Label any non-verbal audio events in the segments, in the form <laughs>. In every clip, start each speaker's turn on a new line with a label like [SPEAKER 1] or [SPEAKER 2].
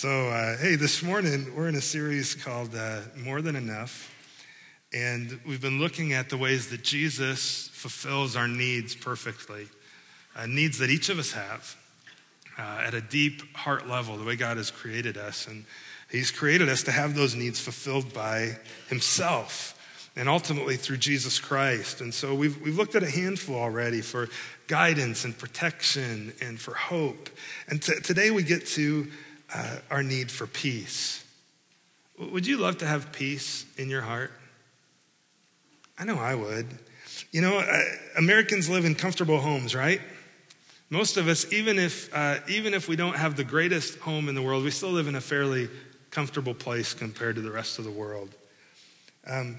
[SPEAKER 1] So, uh, hey, this morning we're in a series called uh, More Than Enough. And we've been looking at the ways that Jesus fulfills our needs perfectly, uh, needs that each of us have uh, at a deep heart level, the way God has created us. And He's created us to have those needs fulfilled by Himself and ultimately through Jesus Christ. And so we've, we've looked at a handful already for guidance and protection and for hope. And t- today we get to uh, our need for peace. Would you love to have peace in your heart? I know I would. You know, uh, Americans live in comfortable homes, right? Most of us, even if, uh, even if we don't have the greatest home in the world, we still live in a fairly comfortable place compared to the rest of the world. Um,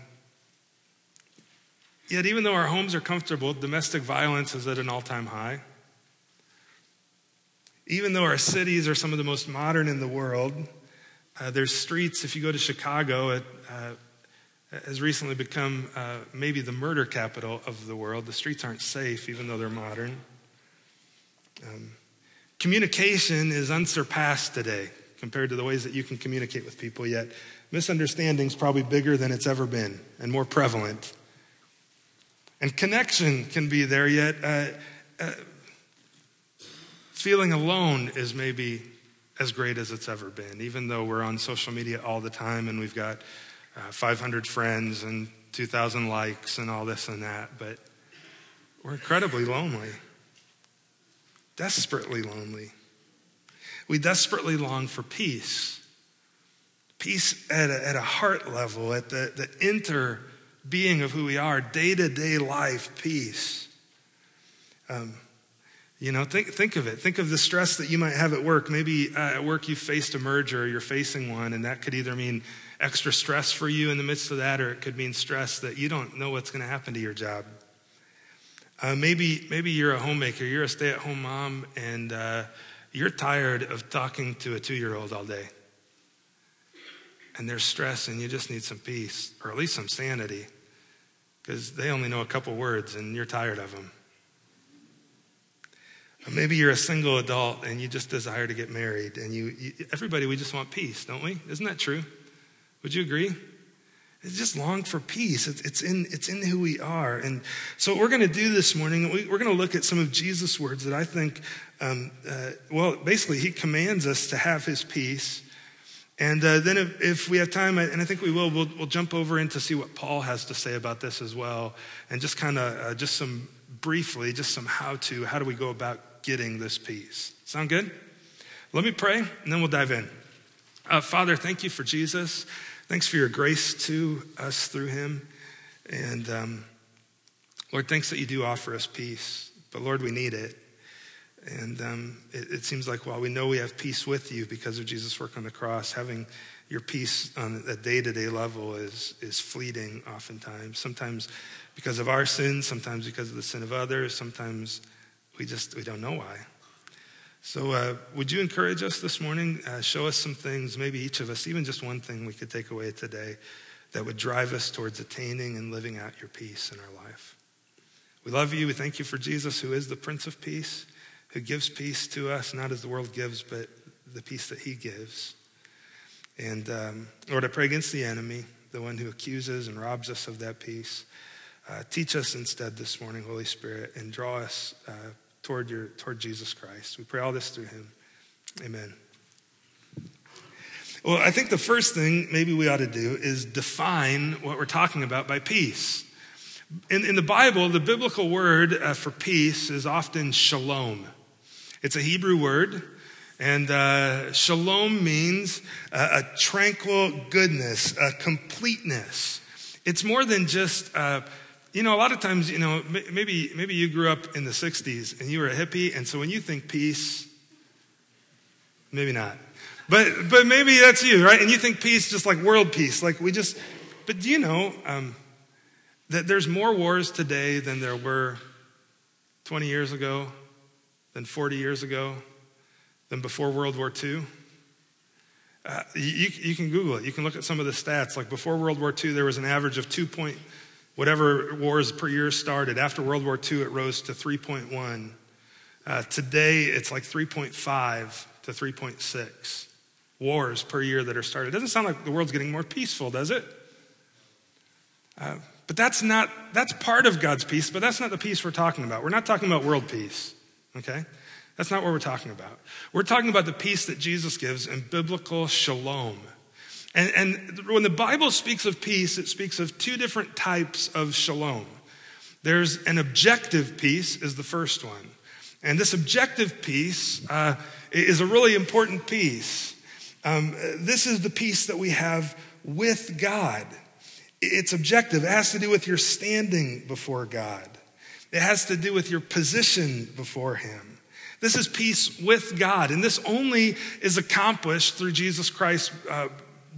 [SPEAKER 1] yet, even though our homes are comfortable, domestic violence is at an all time high. Even though our cities are some of the most modern in the world, uh, there's streets, if you go to Chicago, it uh, has recently become uh, maybe the murder capital of the world. The streets aren't safe, even though they're modern. Um, communication is unsurpassed today compared to the ways that you can communicate with people, yet misunderstanding is probably bigger than it's ever been and more prevalent. And connection can be there, yet uh, uh, feeling alone is maybe as great as it's ever been, even though we're on social media all the time and we've got uh, 500 friends and 2,000 likes and all this and that. But we're incredibly lonely, desperately lonely. We desperately long for peace. Peace at a, at a heart level, at the, the inner being of who we are, day to day life, peace. Um, you know, think, think of it. Think of the stress that you might have at work. Maybe uh, at work you faced a merger, you're facing one, and that could either mean extra stress for you in the midst of that, or it could mean stress that you don't know what's going to happen to your job. Uh, maybe, maybe you're a homemaker, you're a stay at home mom, and uh, you're tired of talking to a two year old all day. And there's stress, and you just need some peace, or at least some sanity, because they only know a couple words, and you're tired of them. Maybe you're a single adult and you just desire to get married, and you, you, everybody, we just want peace, don't we? Isn't that true? Would you agree? It's just long for peace. It's, it's, in, it's in who we are. And so, what we're going to do this morning, we, are going to look at some of Jesus' words that I think, um, uh, well, basically, he commands us to have his peace. And uh, then, if, if, we have time, and I think we will, we'll, we'll, jump over in to see what Paul has to say about this as well. And just kind of, uh, just some briefly, just some how to, how do we go about getting this peace. Sound good? Let me pray, and then we'll dive in. Uh, Father, thank you for Jesus. Thanks for your grace to us through him. And um, Lord, thanks that you do offer us peace. But Lord, we need it. And um, it, it, seems like while we know we have peace with you because of Jesus' work on the cross, having your peace on a day to day level is, is fleeting oftentimes. Sometimes because of our sins, sometimes because of the sin of others, sometimes we just we don't know why. So, uh, would you encourage us this morning? Uh, show us some things, maybe each of us, even just one thing we could take away today that would drive us towards attaining and living out your peace in our life. We love you. We thank you for Jesus, who is the Prince of Peace, who gives peace to us, not as the world gives, but the peace that he gives. And um, Lord, I pray against the enemy, the one who accuses and robs us of that peace. Uh, teach us instead this morning, Holy Spirit, and draw us uh, toward, your, toward Jesus Christ. We pray all this through him. Amen. Well, I think the first thing maybe we ought to do is define what we're talking about by peace. In, in the Bible, the biblical word uh, for peace is often shalom. It's a Hebrew word, and uh, shalom means uh, a tranquil goodness, a completeness. It's more than just uh, you know, a lot of times, you know, maybe, maybe you grew up in the 60s and you were a hippie, and so when you think peace, maybe not. But, but maybe that's you, right? And you think peace just like world peace. Like we just, but do you know um, that there's more wars today than there were 20 years ago, than 40 years ago, than before World War II? Uh, you, you can Google it. You can look at some of the stats. Like before World War II, there was an average of 2.0 Whatever wars per year started, after World War II, it rose to 3.1. Uh, today, it's like 3.5 to 3.6 wars per year that are started. It doesn't sound like the world's getting more peaceful, does it? Uh, but that's not, that's part of God's peace, but that's not the peace we're talking about. We're not talking about world peace, okay? That's not what we're talking about. We're talking about the peace that Jesus gives in biblical shalom. And, and when the Bible speaks of peace, it speaks of two different types of shalom. There's an objective peace, is the first one. And this objective peace uh, is a really important piece. Um, this is the peace that we have with God. It's objective, it has to do with your standing before God, it has to do with your position before Him. This is peace with God, and this only is accomplished through Jesus Christ's uh,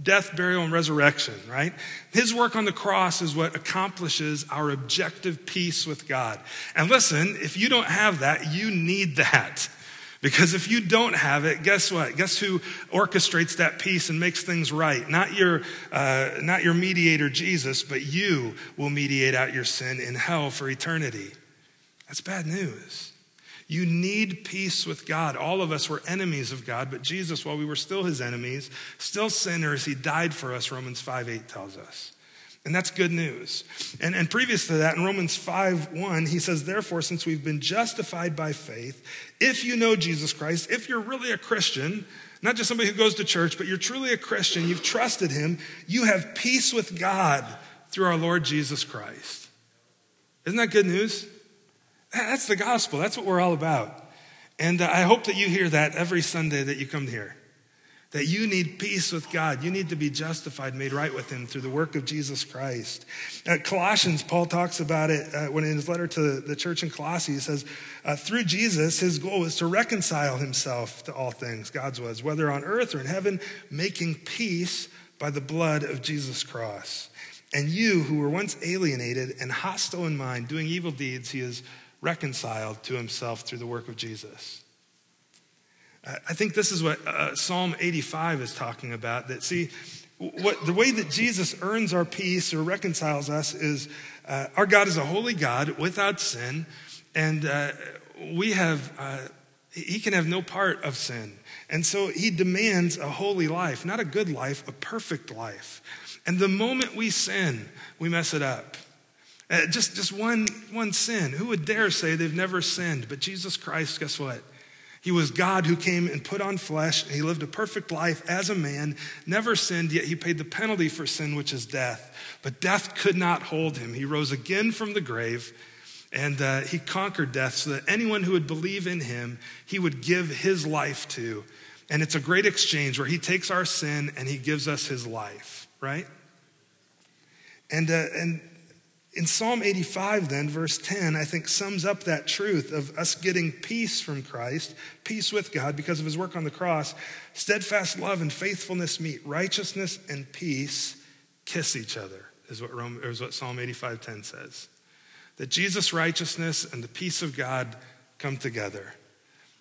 [SPEAKER 1] death, burial, and resurrection, right? His work on the cross is what accomplishes our objective peace with God. And listen, if you don't have that, you need that. Because if you don't have it, guess what? Guess who orchestrates that peace and makes things right? Not your, uh, not your mediator, Jesus, but you will mediate out your sin in hell for eternity. That's bad news. You need peace with God. All of us were enemies of God, but Jesus, while we were still his enemies, still sinners, he died for us, Romans 5 8 tells us. And that's good news. And, and previous to that, in Romans 5 1, he says, Therefore, since we've been justified by faith, if you know Jesus Christ, if you're really a Christian, not just somebody who goes to church, but you're truly a Christian, you've trusted him, you have peace with God through our Lord Jesus Christ. Isn't that good news? That's the gospel. That's what we're all about. And uh, I hope that you hear that every Sunday that you come here that you need peace with God. You need to be justified, made right with Him through the work of Jesus Christ. At Colossians, Paul talks about it uh, when in his letter to the church in Colossae, he says, uh, through Jesus, his goal was to reconcile himself to all things, God's was, whether on earth or in heaven, making peace by the blood of Jesus' cross. And you who were once alienated and hostile in mind, doing evil deeds, he is reconciled to himself through the work of Jesus. I think this is what uh, Psalm 85 is talking about. That, see, what, the way that Jesus earns our peace or reconciles us is uh, our God is a holy God without sin, and uh, we have, uh, he can have no part of sin. And so he demands a holy life, not a good life, a perfect life. And the moment we sin, we mess it up. Uh, just, just one, one sin. Who would dare say they've never sinned? But Jesus Christ, guess what? He was God who came and put on flesh. And he lived a perfect life as a man, never sinned, yet he paid the penalty for sin, which is death. But death could not hold him. He rose again from the grave and uh, he conquered death so that anyone who would believe in him, he would give his life to. And it's a great exchange where he takes our sin and he gives us his life, right? And, uh, and in Psalm 85, then, verse 10, I think sums up that truth of us getting peace from Christ, peace with God because of his work on the cross. Steadfast love and faithfulness meet, righteousness and peace kiss each other, is what, Rome, is what Psalm 85:10 says. That Jesus' righteousness and the peace of God come together.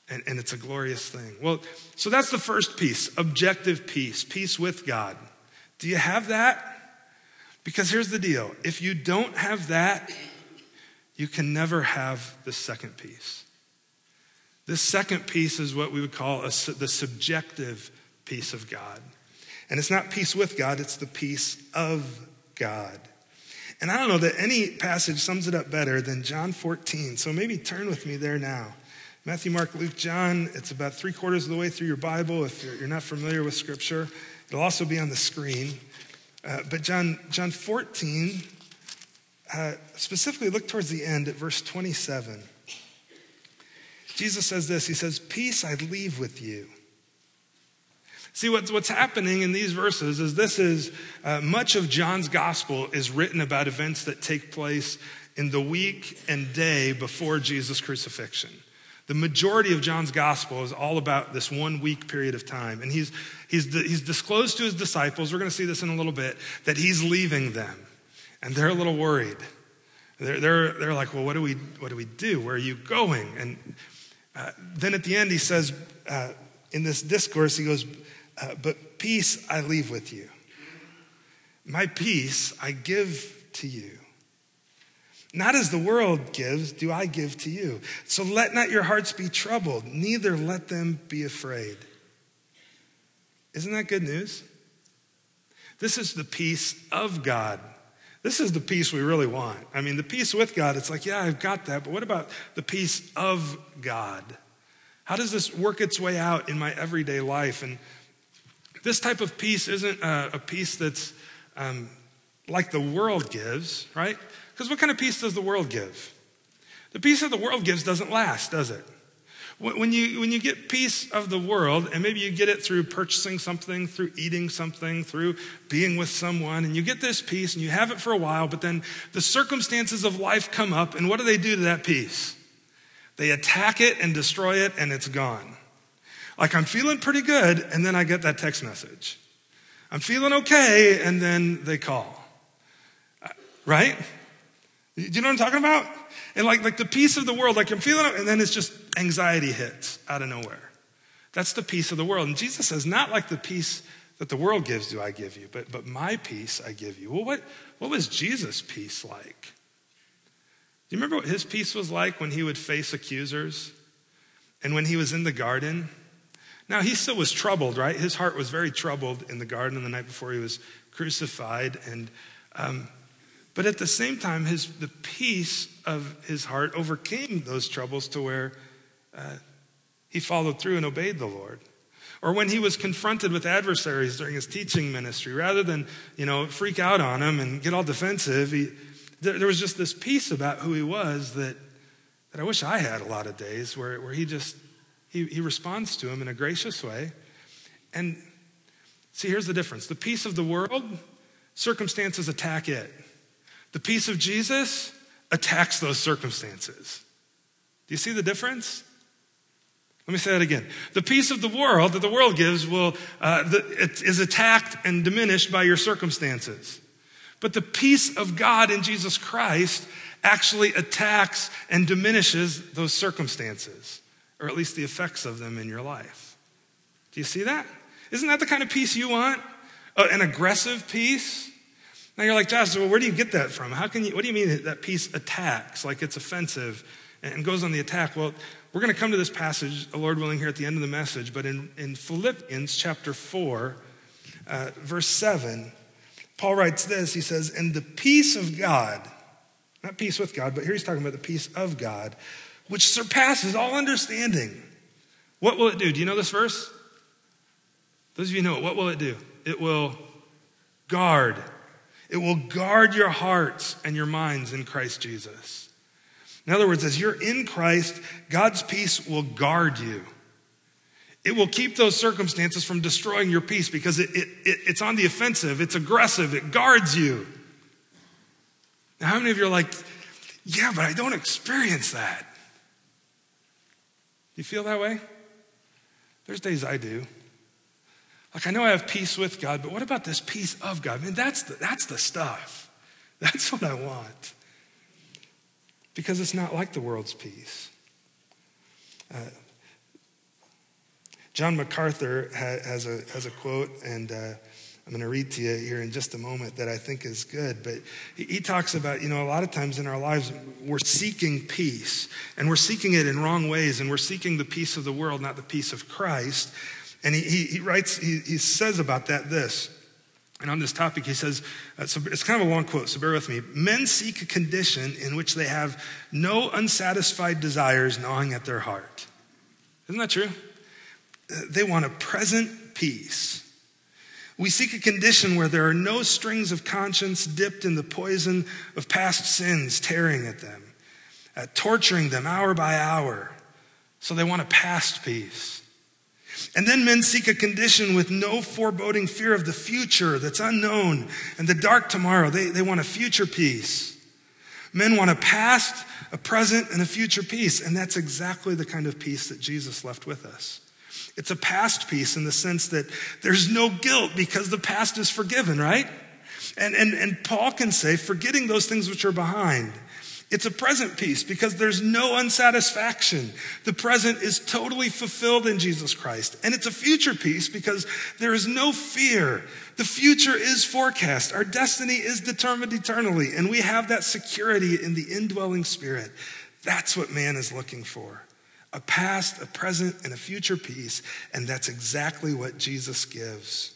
[SPEAKER 1] And, and it's a glorious thing. Well, so that's the first piece objective peace, peace with God. Do you have that? Because here's the deal if you don't have that, you can never have the second piece. This second piece is what we would call a, the subjective peace of God. And it's not peace with God, it's the peace of God. And I don't know that any passage sums it up better than John 14. So maybe turn with me there now. Matthew, Mark, Luke, John. It's about three quarters of the way through your Bible if you're not familiar with Scripture. It'll also be on the screen. Uh, but John, John 14, uh, specifically look towards the end at verse 27. Jesus says this He says, Peace I leave with you. See, what's, what's happening in these verses is this is uh, much of John's gospel is written about events that take place in the week and day before Jesus' crucifixion. The majority of John's gospel is all about this one week period of time. And he's, he's, he's disclosed to his disciples, we're going to see this in a little bit, that he's leaving them. And they're a little worried. They're, they're, they're like, well, what do, we, what do we do? Where are you going? And uh, then at the end, he says, uh, in this discourse, he goes, uh, But peace I leave with you. My peace I give to you. Not as the world gives, do I give to you. So let not your hearts be troubled, neither let them be afraid. Isn't that good news? This is the peace of God. This is the peace we really want. I mean, the peace with God, it's like, yeah, I've got that, but what about the peace of God? How does this work its way out in my everyday life? And this type of peace isn't a, a peace that's um, like the world gives, right? Because what kind of peace does the world give? The peace that the world gives doesn't last, does it? When you, when you get peace of the world, and maybe you get it through purchasing something, through eating something, through being with someone, and you get this peace and you have it for a while, but then the circumstances of life come up, and what do they do to that peace? They attack it and destroy it, and it's gone. Like I'm feeling pretty good, and then I get that text message. I'm feeling okay, and then they call. Right? Do you know what I'm talking about? And like, like the peace of the world, like I'm feeling it, and then it's just anxiety hits out of nowhere. That's the peace of the world. And Jesus says, not like the peace that the world gives do I give you, but, but my peace I give you. Well, what, what was Jesus' peace like? Do you remember what his peace was like when he would face accusers? And when he was in the garden? Now, he still was troubled, right? His heart was very troubled in the garden the night before he was crucified. And um, but at the same time, his, the peace of his heart overcame those troubles to where uh, he followed through and obeyed the Lord. Or when he was confronted with adversaries during his teaching ministry, rather than, you know, freak out on him and get all defensive, he, there, there was just this peace about who he was that, that I wish I had a lot of days where, where he just, he, he responds to him in a gracious way. And see, here's the difference. The peace of the world, circumstances attack it. The peace of Jesus attacks those circumstances. Do you see the difference? Let me say that again. The peace of the world that the world gives will uh, the, it is attacked and diminished by your circumstances. But the peace of God in Jesus Christ actually attacks and diminishes those circumstances, or at least the effects of them in your life. Do you see that? Isn't that the kind of peace you want? Uh, an aggressive peace? Now you're like, Josh, well, where do you get that from? How can you, what do you mean that peace attacks, like it's offensive and goes on the attack? Well, we're going to come to this passage, Lord willing, here at the end of the message, but in, in Philippians chapter 4, uh, verse 7, Paul writes this. He says, And the peace of God, not peace with God, but here he's talking about the peace of God, which surpasses all understanding. What will it do? Do you know this verse? Those of you know it. What will it do? It will guard it will guard your hearts and your minds in Christ Jesus. In other words, as you're in Christ, God's peace will guard you. It will keep those circumstances from destroying your peace because it, it, it, it's on the offensive, it's aggressive, it guards you. Now, how many of you are like, yeah, but I don't experience that? Do you feel that way? There's days I do. Like, I know I have peace with God, but what about this peace of God? I mean, that's the, that's the stuff. <laughs> That's what I want. Because it's not like the world's peace. Uh, John MacArthur has a, has a quote, and uh, I'm going to read to you here in just a moment that I think is good. But he, he talks about, you know, a lot of times in our lives, we're seeking peace, and we're seeking it in wrong ways, and we're seeking the peace of the world, not the peace of Christ. And he, he, he writes, he, he says about that this. And on this topic, he says, uh, so it's kind of a long quote, so bear with me. Men seek a condition in which they have no unsatisfied desires gnawing at their heart. Isn't that true? Uh, they want a present peace. We seek a condition where there are no strings of conscience dipped in the poison of past sins tearing at them, at torturing them hour by hour. So they want a past peace. And then men seek a condition with no foreboding fear of the future that's unknown and the dark tomorrow. They, they want a future peace. Men want a past, a present, and a future peace. And that's exactly the kind of peace that Jesus left with us. It's a past peace in the sense that there's no guilt because the past is forgiven, right? And, and, and Paul can say, forgetting those things which are behind it's a present peace because there's no unsatisfaction. The present is totally fulfilled in Jesus Christ. And it's a future peace because there is no fear. The future is forecast. Our destiny is determined eternally. And we have that security in the indwelling spirit. That's what man is looking for a past, a present, and a future peace. And that's exactly what Jesus gives.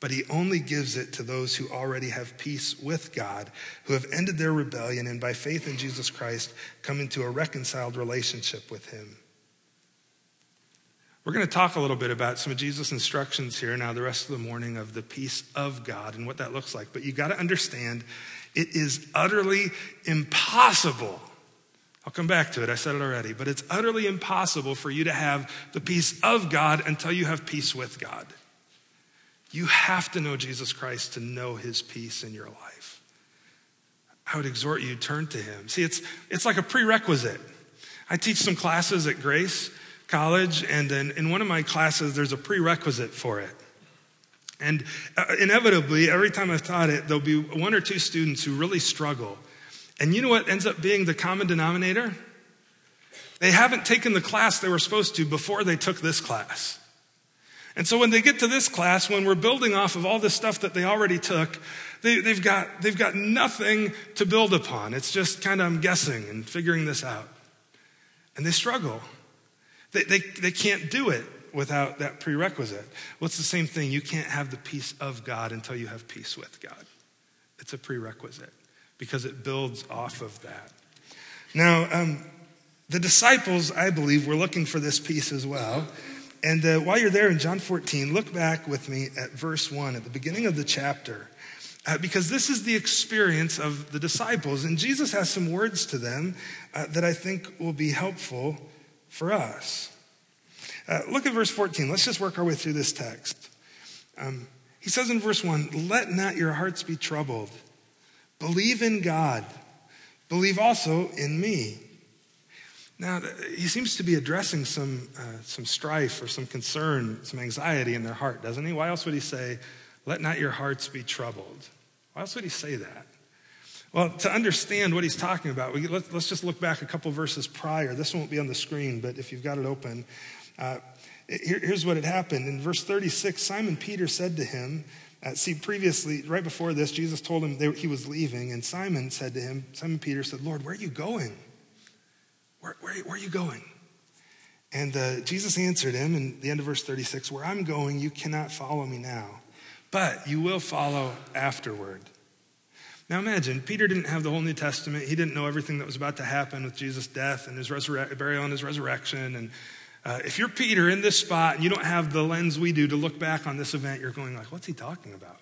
[SPEAKER 1] But he only gives it to those who already have peace with God, who have ended their rebellion and by faith in Jesus Christ come into a reconciled relationship with him. We're going to talk a little bit about some of Jesus' instructions here now, the rest of the morning, of the peace of God and what that looks like. But you got to understand, it is utterly impossible. I'll come back to it, I said it already, but it's utterly impossible for you to have the peace of God until you have peace with God. You have to know Jesus Christ to know his peace in your life. I would exhort you, turn to him. See, it's, it's like a prerequisite. I teach some classes at Grace College, and in, in one of my classes, there's a prerequisite for it. And uh, inevitably, every time I've taught it, there'll be one or two students who really struggle. And you know what ends up being the common denominator? They haven't taken the class they were supposed to before they took this class. And so when they get to this class, when we're building off of all the stuff that they already took, they, have got, they've got nothing to build upon. It's just kind of, I'm guessing and figuring this out. And they struggle. They, they, they can't do it without that prerequisite. Well, it's the same thing. You can't have the peace of God until you have peace with God. It's a prerequisite because it builds off of that. Now, um, the disciples, I believe, were looking for this peace as well. And uh, while you're there in John 14, look back with me at verse 1 at the beginning of the chapter. Uh, because this is the experience of the disciples. And Jesus has some words to them uh, that I think will be helpful for us. Uh, look at verse 14. Let's just work our way through this text. Um, he says in verse 1 Let not your hearts be troubled. Believe in God. Believe also in me. Now, he seems to be addressing some, uh, some strife or some concern, some anxiety in their heart, doesn't he? Why else would he say, Let not your hearts be troubled? Why else would he say that? Well, to understand what he's talking about, we, let, us just look back a couple verses prior. This won't be on the screen, but if you've got it open, uh, here, here's what had happened. In verse 36, Simon Peter said to him, uh, see, previously, right before this, Jesus told him they, he was leaving, and Simon said to him, Simon Peter said, Lord, where are you going? Where, where, where are you going? And uh, Jesus answered him in the end of verse 36 Where I'm going, you cannot follow me now, but you will follow afterward. Now imagine, Peter didn't have the whole New Testament. He didn't know everything that was about to happen with Jesus' death and his resurre- burial and his resurrection. And uh, if you're Peter in this spot and you don't have the lens we do to look back on this event, you're going like, what's he talking about?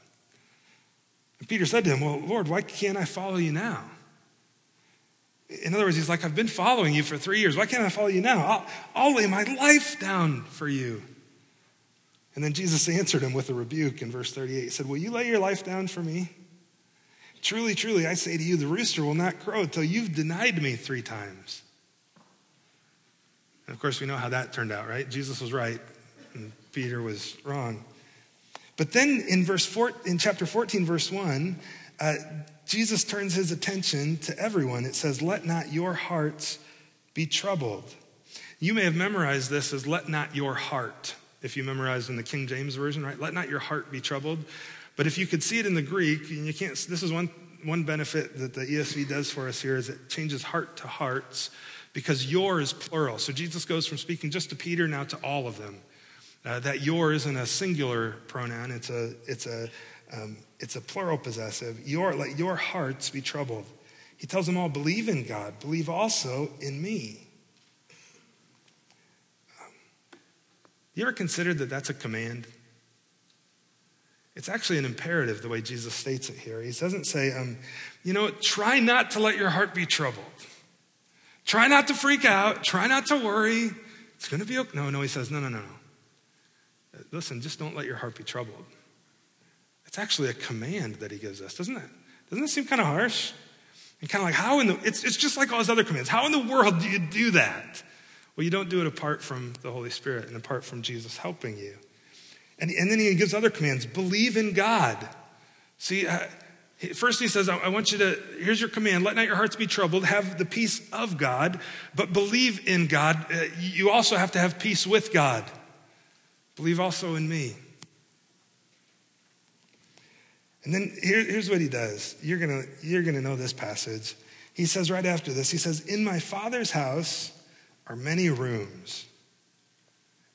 [SPEAKER 1] And Peter said to him, well, Lord, why can't I follow you now? In other words, he's like, I've been following you for three years. Why can't I follow you now? I'll, I'll lay my life down for you. And then Jesus answered him with a rebuke in verse 38. He said, Will you lay your life down for me? Truly, truly, I say to you, the rooster will not crow until you've denied me three times. And of course, we know how that turned out, right? Jesus was right, and Peter was wrong. But then in verse four, in chapter 14, verse 1, uh, Jesus turns his attention to everyone. It says, Let not your hearts be troubled. You may have memorized this as let not your heart, if you memorized in the King James Version, right? Let not your heart be troubled. But if you could see it in the Greek, and you can't, this is one, one benefit that the ESV does for us here is it changes heart to hearts because your is plural. So Jesus goes from speaking just to Peter now to all of them. Uh, that your isn't a singular pronoun, it's a, it's a, um, it's a plural possessive. Your, let your hearts be troubled. He tells them all, believe in God, believe also in me. You ever considered that that's a command? It's actually an imperative the way Jesus states it here. He doesn't say, um, you know, try not to let your heart be troubled. Try not to freak out. Try not to worry. It's going to be okay. No, no, he says, no, no, no, no. Listen, just don't let your heart be troubled. It's actually a command that he gives us, doesn't it? Doesn't it seem kind of harsh? And kind of like, how in the, it's, it's just like all his other commands. How in the world do you do that? Well, you don't do it apart from the Holy Spirit and apart from Jesus helping you. And, and then he gives other commands believe in God. See, uh, first he says, I, I want you to, here's your command let not your hearts be troubled, have the peace of God, but believe in God. Uh, you also have to have peace with God. Believe also in me. And then here, here's what he does. You're going you're going to know this passage. He says right after this, he says, In my father's house are many rooms.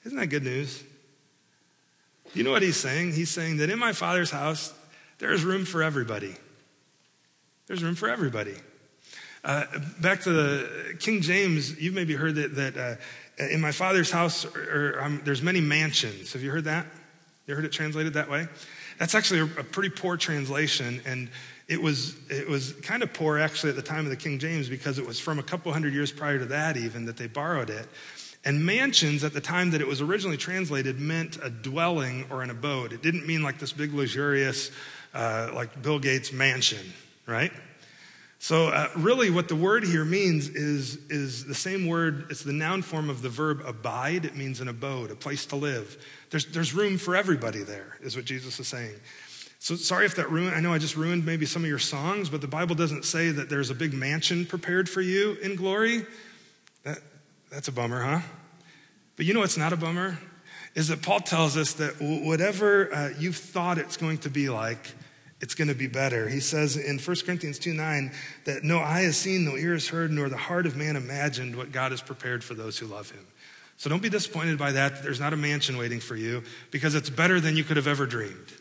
[SPEAKER 1] Isn't that good news? You know what he's saying? He's saying that in my Father's house, there is room for everybody. There's room for everybody. Uh, back to the King James, you've maybe heard that, that uh, in my Father's house, or, or um, there's many mansions. Have you heard that? You heard it translated that way? That's actually a, a pretty poor translation, and it was, it was kind of poor actually at the time of the King James because it was from a couple hundred years prior to that, even, that they borrowed it. And mansions at the time that it was originally translated meant a dwelling or an abode. It didn't mean like this big, luxurious, uh, like Bill Gates mansion, right? So, uh, really, what the word here means is, is the same word, it's the noun form of the verb abide. It means an abode, a place to live. There's, there's room for everybody there, is what Jesus is saying. So, sorry if that ruined, I know I just ruined maybe some of your songs, but the Bible doesn't say that there's a big mansion prepared for you in glory. That, that's a bummer, huh? But you know what's not a bummer? Is that Paul tells us that whatever uh, you've thought it's going to be like, it's going to be better. He says in 1 Corinthians 2 9 that no eye has seen, no ear has heard, nor the heart of man imagined what God has prepared for those who love him. So don't be disappointed by that. There's not a mansion waiting for you because it's better than you could have ever dreamed.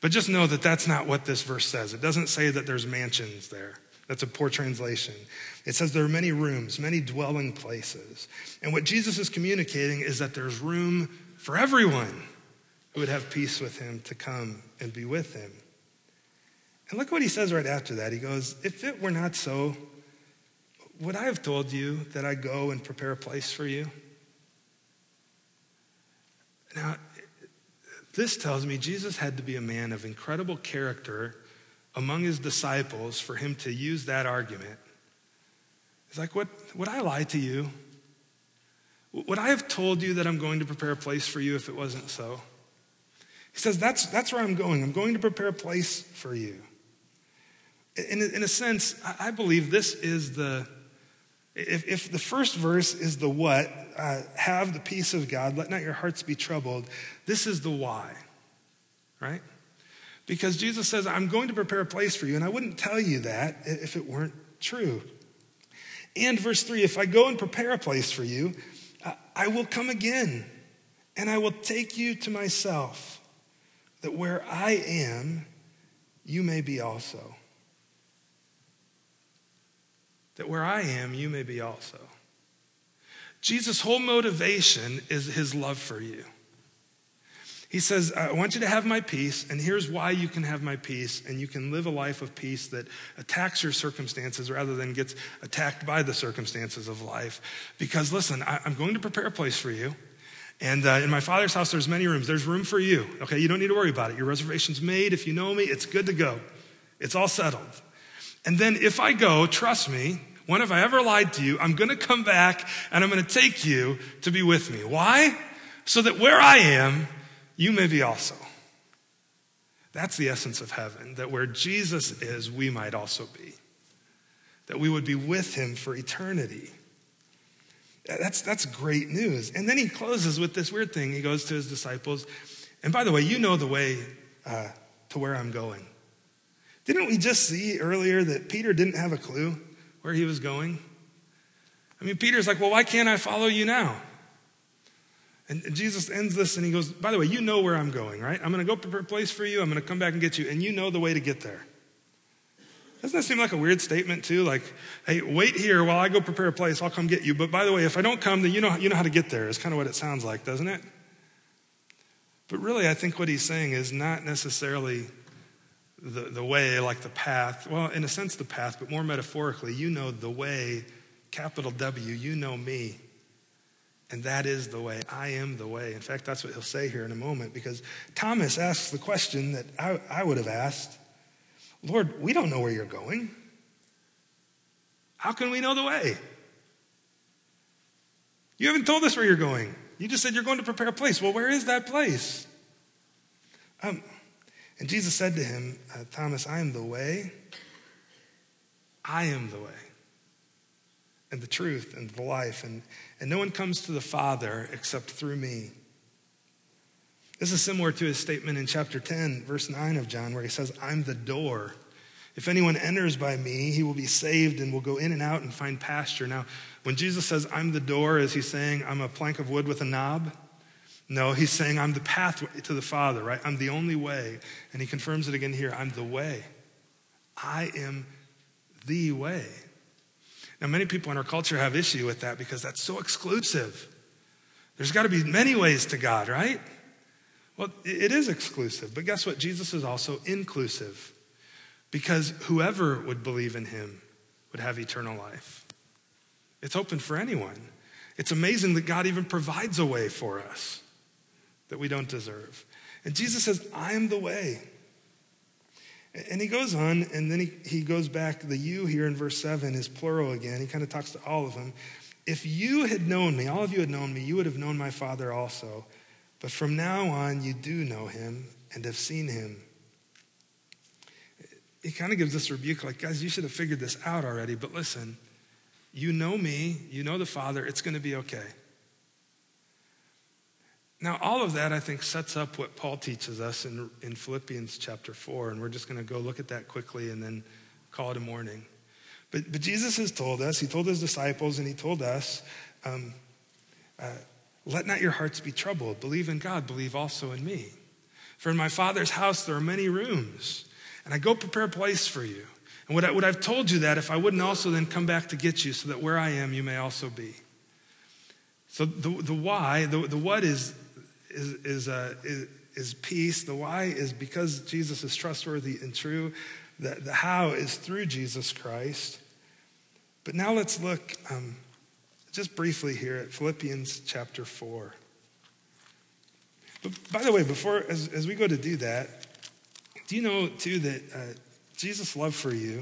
[SPEAKER 1] But just know that that's not what this verse says. It doesn't say that there's mansions there. That's a poor translation. It says there are many rooms, many dwelling places. And what Jesus is communicating is that there's room for everyone who would have peace with him to come and be with him. And look what he says right after that. He goes, If it were not so, would I have told you that I go and prepare a place for you? Now, this tells me Jesus had to be a man of incredible character among his disciples for him to use that argument. He's like, what, Would I lie to you? Would I have told you that I'm going to prepare a place for you if it wasn't so? He says, That's, that's where I'm going. I'm going to prepare a place for you. In, in a sense, I believe this is the, if, if the first verse is the what, uh, have the peace of God, let not your hearts be troubled, this is the why, right? Because Jesus says, I'm going to prepare a place for you, and I wouldn't tell you that if it weren't true. And verse 3 if I go and prepare a place for you, I will come again, and I will take you to myself, that where I am, you may be also that where I am, you may be also. Jesus' whole motivation is his love for you. He says, I want you to have my peace, and here's why you can have my peace, and you can live a life of peace that attacks your circumstances rather than gets attacked by the circumstances of life. Because listen, I, am going to prepare a place for you. And uh, in my father's house, there's many rooms. There's room for you. Okay, you don't need to worry about it. Your reservation's made. If you know me, it's good to go. It's all settled. And then if I go, trust me, when have I ever lied to you? I'm going to come back and I'm going to take you to be with me. Why? So that where I am, you may be also. That's the essence of heaven, that where Jesus is, we might also be. That we would be with him for eternity. That's, that's great news. And then he closes with this weird thing. He goes to his disciples, and by the way, you know the way uh, to where I'm going. Didn't we just see earlier that Peter didn't have a clue where he was going? I mean, Peter's like, well, why can't I follow you now? And Jesus ends this and he goes, by the way, you know where I'm going, right? I'm going to go prepare a place for you. I'm going to come back and get you, and you know the way to get there. Doesn't that seem like a weird statement, too? Like, hey, wait here while I go prepare a place. I'll come get you. But by the way, if I don't come, then you know, you know how to get there, is kind of what it sounds like, doesn't it? But really, I think what he's saying is not necessarily the, the way, like the path. Well, in a sense, the path, but more metaphorically, you know the way, capital W, you know me. And that is the way. I am the way. In fact, that's what he'll say here in a moment because Thomas asks the question that I, I would have asked Lord, we don't know where you're going. How can we know the way? You haven't told us where you're going. You just said you're going to prepare a place. Well, where is that place? Um, and Jesus said to him, uh, Thomas, I am the way. I am the way and the truth and the life. And, and no one comes to the Father except through me. This is similar to his statement in chapter 10, verse 9 of John, where he says, I'm the door. If anyone enters by me, he will be saved and will go in and out and find pasture. Now, when Jesus says, I'm the door, is he saying, I'm a plank of wood with a knob? No, he's saying, I'm the pathway to the Father, right? I'm the only way. And he confirms it again here I'm the way. I am the way. Now, many people in our culture have issue with that because that's so exclusive. There's got to be many ways to God, right? Well, it is exclusive, but guess what? Jesus is also inclusive because whoever would believe in him would have eternal life. It's open for anyone. It's amazing that God even provides a way for us that we don't deserve. And Jesus says, I am the way. And he goes on, and then he, he goes back. The you here in verse 7 is plural again. He kind of talks to all of them. If you had known me, all of you had known me, you would have known my Father also. But from now on, you do know him and have seen him he kind of gives this rebuke like, guys, you should have figured this out already, but listen, you know me, you know the Father, it's going to be okay. Now, all of that, I think, sets up what Paul teaches us in, in Philippians chapter 4, and we're just going to go look at that quickly and then call it a morning. But, but Jesus has told us, he told his disciples, and he told us, um, uh, let not your hearts be troubled. Believe in God, believe also in me. For in my Father's house there are many rooms. And I go prepare a place for you. And would, I, would I've told you that if I wouldn't also then come back to get you so that where I am, you may also be. So the, the why, the, the what is, is, is, uh, is, is peace. The why is because Jesus is trustworthy and true. The, the how is through Jesus Christ. But now let's look um, just briefly here at Philippians chapter 4. But by the way, before, as, as we go to do that, do you know, too, that uh, Jesus' love for you,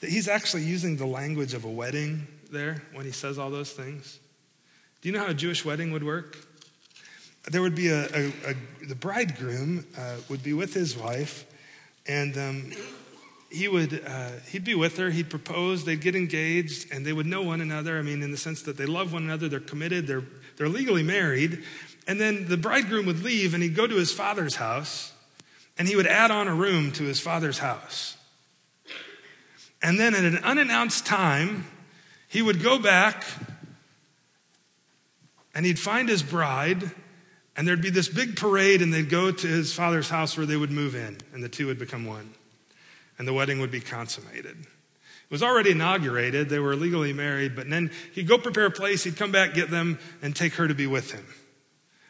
[SPEAKER 1] that he's actually using the language of a wedding there when he says all those things? Do you know how a Jewish wedding would work? There would be a, a, a the bridegroom uh, would be with his wife, and um, he would uh, he'd be with her. He'd propose. They'd get engaged, and they would know one another. I mean, in the sense that they love one another. They're committed. They're they're legally married. And then the bridegroom would leave, and he'd go to his father's house, and he would add on a room to his father's house. And then at an unannounced time, he would go back and he'd find his bride, and there'd be this big parade, and they'd go to his father's house where they would move in, and the two would become one. And the wedding would be consummated. It was already inaugurated, they were legally married, but then he'd go prepare a place, he'd come back, get them, and take her to be with him.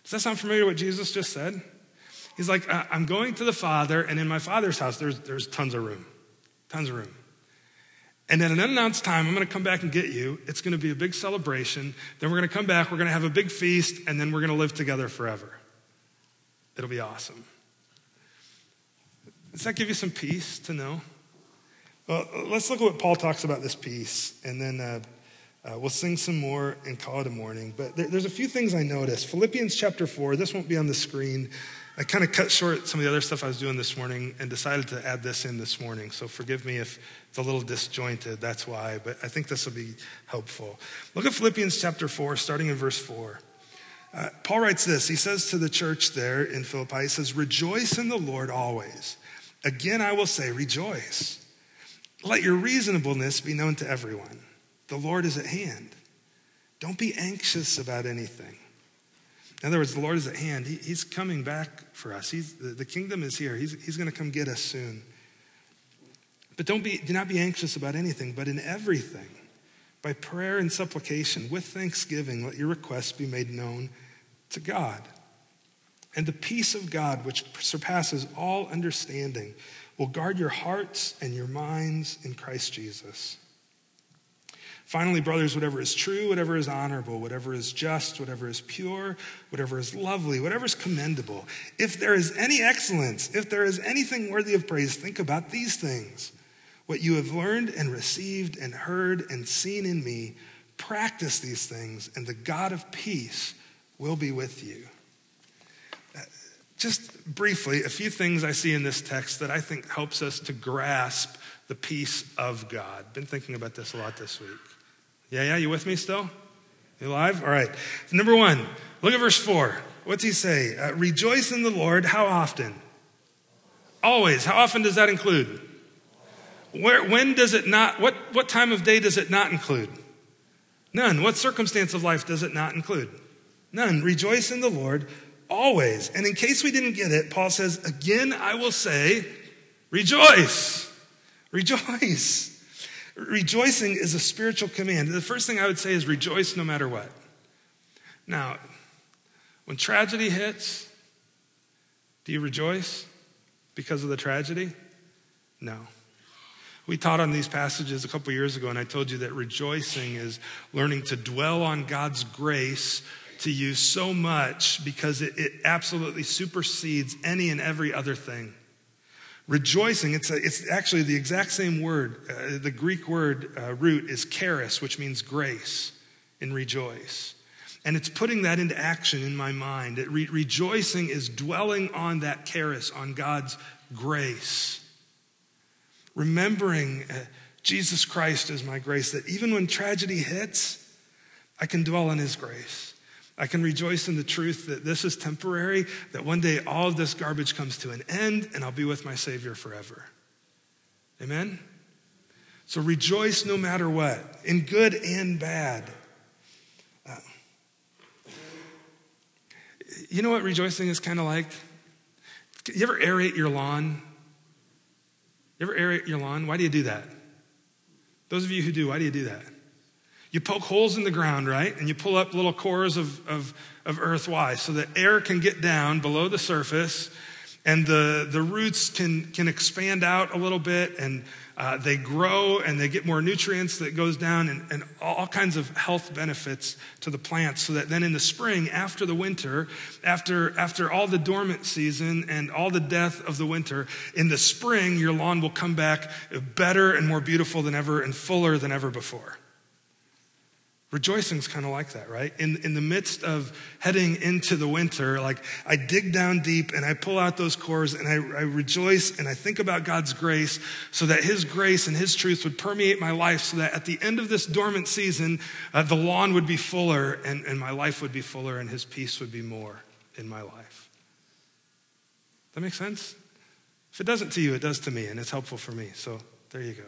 [SPEAKER 1] Does that sound familiar what Jesus just said? He's like, I'm going to the Father, and in my Father's house, there's, there's tons of room. Tons of room. And at an unannounced time, I'm going to come back and get you. It's going to be a big celebration. Then we're going to come back, we're going to have a big feast, and then we're going to live together forever. It'll be awesome. Does that give you some peace to know? Well, let's look at what Paul talks about this peace, and then uh, uh, we'll sing some more and call it a morning. But there, there's a few things I noticed. Philippians chapter 4, this won't be on the screen. I kind of cut short some of the other stuff I was doing this morning and decided to add this in this morning. So forgive me if it's a little disjointed, that's why, but I think this will be helpful. Look at Philippians chapter 4, starting in verse 4. Uh, Paul writes this. He says to the church there in Philippi, he says, Rejoice in the Lord always. Again, I will say, rejoice. Let your reasonableness be known to everyone. The Lord is at hand. Don't be anxious about anything. In other words, the Lord is at hand. He, he's coming back for us. He's, the, the kingdom is here. He's, he's going to come get us soon. But don't be, do not be anxious about anything, but in everything, by prayer and supplication, with thanksgiving, let your requests be made known to God. And the peace of God, which surpasses all understanding, will guard your hearts and your minds in Christ Jesus. Finally, brothers, whatever is true, whatever is honorable, whatever is just, whatever is pure, whatever is lovely, whatever is commendable, if there is any excellence, if there is anything worthy of praise, think about these things. What you have learned and received and heard and seen in me, practice these things, and the God of peace will be with you. Uh, just briefly, a few things I see in this text that I think helps us to grasp the peace of God. Been thinking about this a lot this week. Yeah, yeah, you with me still? You alive? All right. Number one, look at verse four. What's he say? Uh, Rejoice in the Lord. How often? Always. How often does that include? Where, when does it not, what, what time of day does it not include? None. What circumstance of life does it not include? None. Rejoice in the Lord always. And in case we didn't get it, Paul says, Again, I will say, rejoice. Rejoice. Rejoicing is a spiritual command. The first thing I would say is rejoice no matter what. Now, when tragedy hits, do you rejoice because of the tragedy? No. We taught on these passages a couple years ago, and I told you that rejoicing is learning to dwell on God's grace to you so much because it, it absolutely supersedes any and every other thing. Rejoicing, it's, a, it's actually the exact same word. Uh, the Greek word uh, root is charis, which means grace in rejoice. And it's putting that into action in my mind. Re- rejoicing is dwelling on that charis, on God's grace. Remembering uh, Jesus Christ as my grace, that even when tragedy hits, I can dwell on his grace. I can rejoice in the truth that this is temporary, that one day all of this garbage comes to an end and I'll be with my Savior forever. Amen? So rejoice no matter what, in good and bad. Uh, you know what rejoicing is kind of like? You ever aerate your lawn? You ever aerate your lawn? Why do you do that? Those of you who do, why do you do that? You poke holes in the ground, right? And you pull up little cores of, of, of earth. Why? So that air can get down below the surface and the, the roots can, can expand out a little bit and uh, they grow and they get more nutrients that goes down and, and all kinds of health benefits to the plants so that then in the spring after the winter after, after all the dormant season and all the death of the winter in the spring your lawn will come back better and more beautiful than ever and fuller than ever before Rejoicing's kind of like that, right? In, in the midst of heading into the winter, like I dig down deep and I pull out those cores and I, I rejoice and I think about God's grace so that His grace and His truth would permeate my life so that at the end of this dormant season, uh, the lawn would be fuller and, and my life would be fuller and His peace would be more in my life. That makes sense? If it doesn't to you, it does to me and it's helpful for me. So there you go.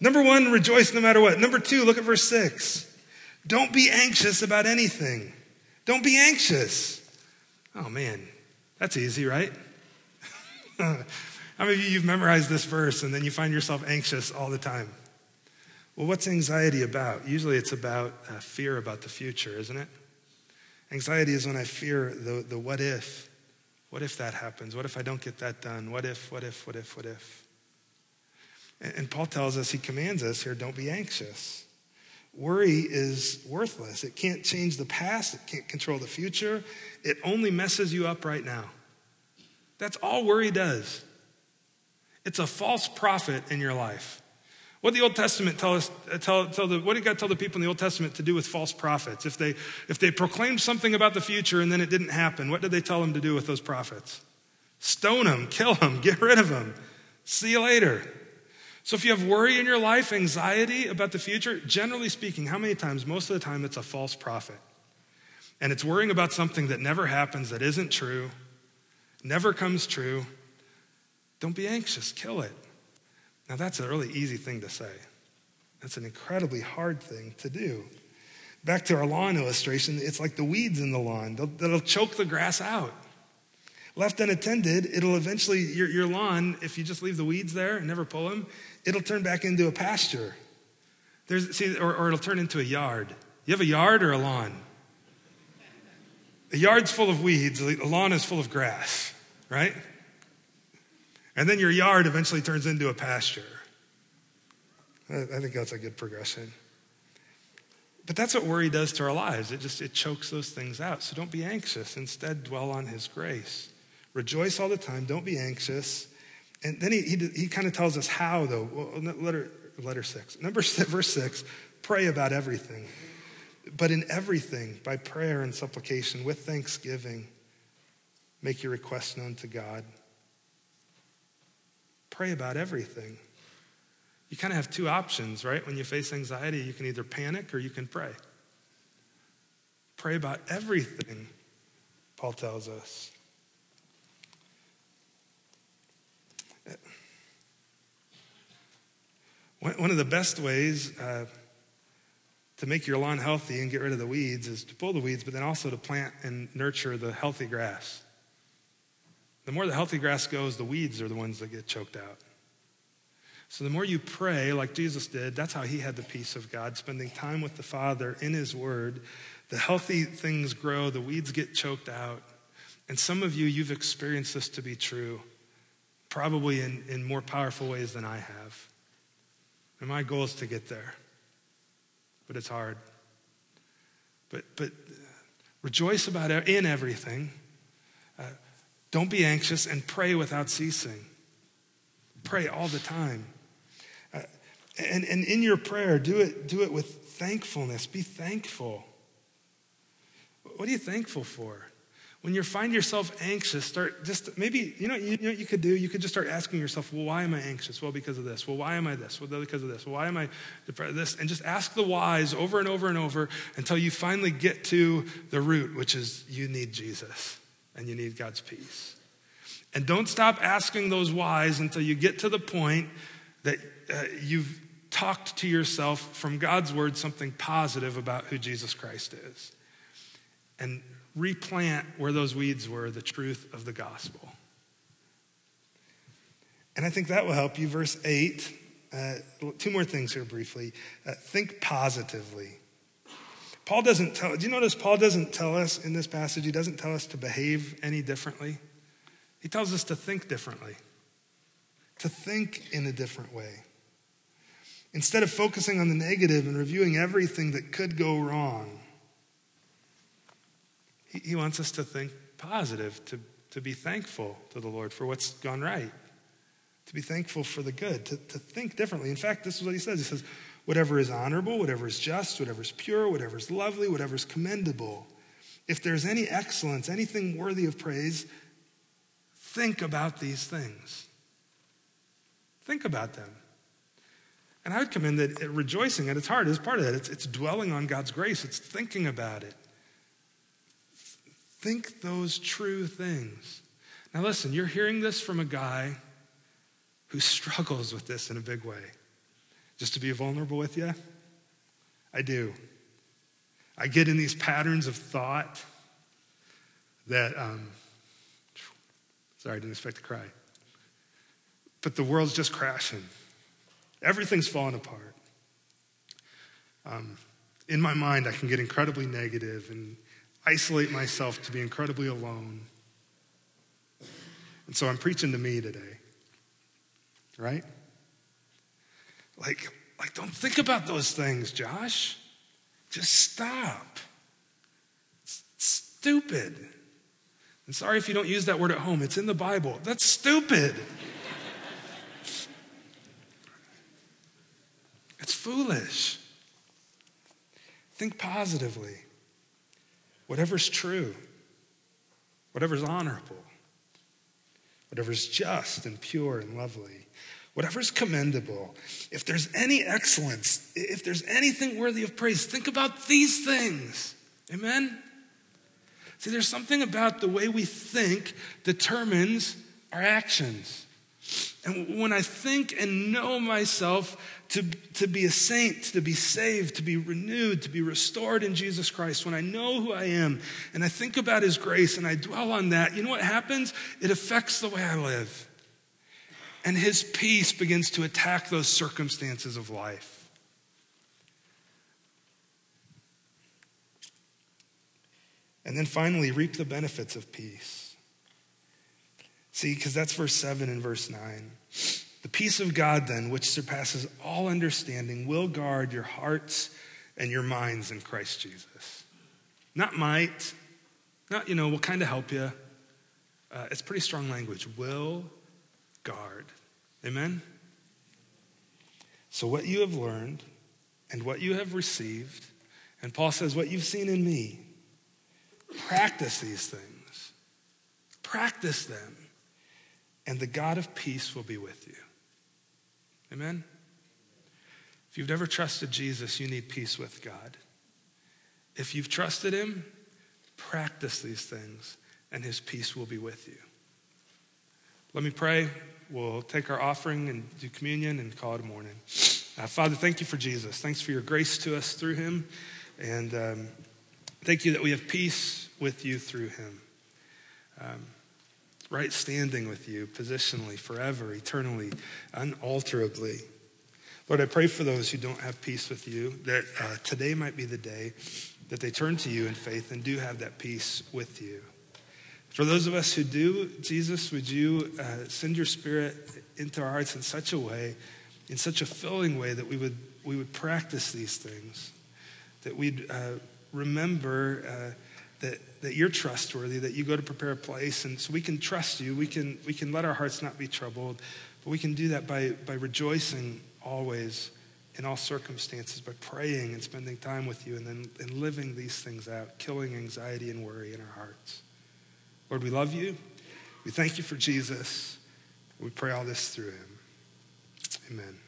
[SPEAKER 1] Number one, rejoice no matter what. Number two, look at verse six. Don't be anxious about anything. Don't be anxious. Oh man, that's easy, right? <laughs> How many of you you've memorized this verse and then you find yourself anxious all the time? Well, what's anxiety about? Usually it's about uh, fear about the future, isn't it? Anxiety is when I fear the, the what if. What if that happens? What if I don't get that done? What if, what if, what if, what if? And Paul tells us, he commands us here don't be anxious. Worry is worthless. It can't change the past, it can't control the future. It only messes you up right now. That's all worry does. It's a false prophet in your life. What did the Old Testament tell us? Uh, tell, tell the, what did God tell the people in the Old Testament to do with false prophets? If they, if they proclaimed something about the future and then it didn't happen, what did they tell them to do with those prophets? Stone them, kill them, get rid of them. See you later. So if you have worry in your life, anxiety about the future, generally speaking, how many times? Most of the time, it's a false prophet. And it's worrying about something that never happens, that isn't true, never comes true. Don't be anxious, kill it. Now, that's a really easy thing to say. That's an incredibly hard thing to do. Back to our lawn illustration, it's like the weeds in the lawn, they'll, they'll choke the grass out. Left unattended, it'll eventually, your, your lawn, if you just leave the weeds there and never pull them, it'll turn back into a pasture. There's, see, or, or it'll turn into a yard. You have a yard or a lawn? A yard's full of weeds, a lawn is full of grass, right? And then your yard eventually turns into a pasture. I think that's a good progression. But that's what worry does to our lives. It just it chokes those things out. So don't be anxious. Instead, dwell on his grace. Rejoice all the time. Don't be anxious. And then he, he, he kind of tells us how, though. Well, letter, letter six. Number six, verse six pray about everything. But in everything, by prayer and supplication, with thanksgiving, make your requests known to God. Pray about everything. You kind of have two options, right? When you face anxiety, you can either panic or you can pray. Pray about everything, Paul tells us. One of the best ways uh, to make your lawn healthy and get rid of the weeds is to pull the weeds, but then also to plant and nurture the healthy grass. The more the healthy grass goes, the weeds are the ones that get choked out. So the more you pray, like Jesus did, that's how he had the peace of God, spending time with the Father in his word. The healthy things grow, the weeds get choked out. And some of you, you've experienced this to be true, probably in, in more powerful ways than I have. And my goal is to get there, but it's hard. But, but rejoice about in everything. Uh, don't be anxious and pray without ceasing. Pray all the time. Uh, and, and in your prayer, do it, do it with thankfulness. Be thankful. What are you thankful for? When you find yourself anxious, start just maybe, you know, you, you know what you could do? You could just start asking yourself, well, why am I anxious? Well, because of this. Well, why am I this? Well, because of this. Well, why am I depressed? This. And just ask the whys over and over and over until you finally get to the root, which is you need Jesus and you need God's peace. And don't stop asking those whys until you get to the point that uh, you've talked to yourself from God's word something positive about who Jesus Christ is. And replant where those weeds were the truth of the gospel. And I think that will help you. Verse 8, uh, two more things here briefly. Uh, think positively. Paul doesn't tell, do you notice Paul doesn't tell us in this passage, he doesn't tell us to behave any differently? He tells us to think differently, to think in a different way. Instead of focusing on the negative and reviewing everything that could go wrong, he wants us to think positive, to, to be thankful to the Lord for what's gone right, to be thankful for the good, to, to think differently. In fact, this is what he says. He says, whatever is honorable, whatever is just, whatever is pure, whatever is lovely, whatever is commendable, if there's any excellence, anything worthy of praise, think about these things. Think about them. And I would commend that rejoicing at its heart is part of that. It's, it's dwelling on God's grace, it's thinking about it. Think those true things. Now, listen, you're hearing this from a guy who struggles with this in a big way. Just to be vulnerable with you, I do. I get in these patterns of thought that, um, sorry, I didn't expect to cry. But the world's just crashing, everything's falling apart. Um, in my mind, I can get incredibly negative and isolate myself to be incredibly alone. And so I'm preaching to me today. Right? Like, like don't think about those things, Josh. Just stop. It's stupid. And sorry if you don't use that word at home, it's in the Bible. That's stupid. it's foolish. Think positively whatever's true, whatever's honorable, whatever's just and pure and lovely, whatever's commendable, if there's any excellence, if there's anything worthy of praise, think about these things. Amen? See, there's something about the way we think determines our actions. And when I think and know myself to, to be a saint, to be saved, to be renewed, to be restored in Jesus Christ, when I know who I am and I think about his grace and I dwell on that, you know what happens? It affects the way I live. And his peace begins to attack those circumstances of life. And then finally, reap the benefits of peace. See, because that's verse 7 and verse 9. The peace of God, then, which surpasses all understanding, will guard your hearts and your minds in Christ Jesus. Not might, not, you know, we'll kind of help you. Uh, it's pretty strong language. Will guard. Amen? So, what you have learned and what you have received, and Paul says, what you've seen in me, practice these things. Practice them, and the God of peace will be with you. Amen? If you've never trusted Jesus, you need peace with God. If you've trusted Him, practice these things, and His peace will be with you. Let me pray. We'll take our offering and do communion and call it a morning. Uh, Father, thank you for Jesus. Thanks for your grace to us through him. And um, thank you that we have peace with you through him. Um, right standing with you positionally, forever, eternally, unalterably. Lord, I pray for those who don't have peace with you, that uh, today might be the day that they turn to you in faith and do have that peace with you. For those of us who do, Jesus, would you uh, send your spirit into our hearts in such a way, in such a filling way, that we would, we would practice these things, that we'd uh, remember uh, that, that you're trustworthy, that you go to prepare a place, and so we can trust you. We can, we can let our hearts not be troubled, but we can do that by, by rejoicing always in all circumstances, by praying and spending time with you, and then and living these things out, killing anxiety and worry in our hearts. Lord, we love you. We thank you for Jesus. We pray all this through him. Amen.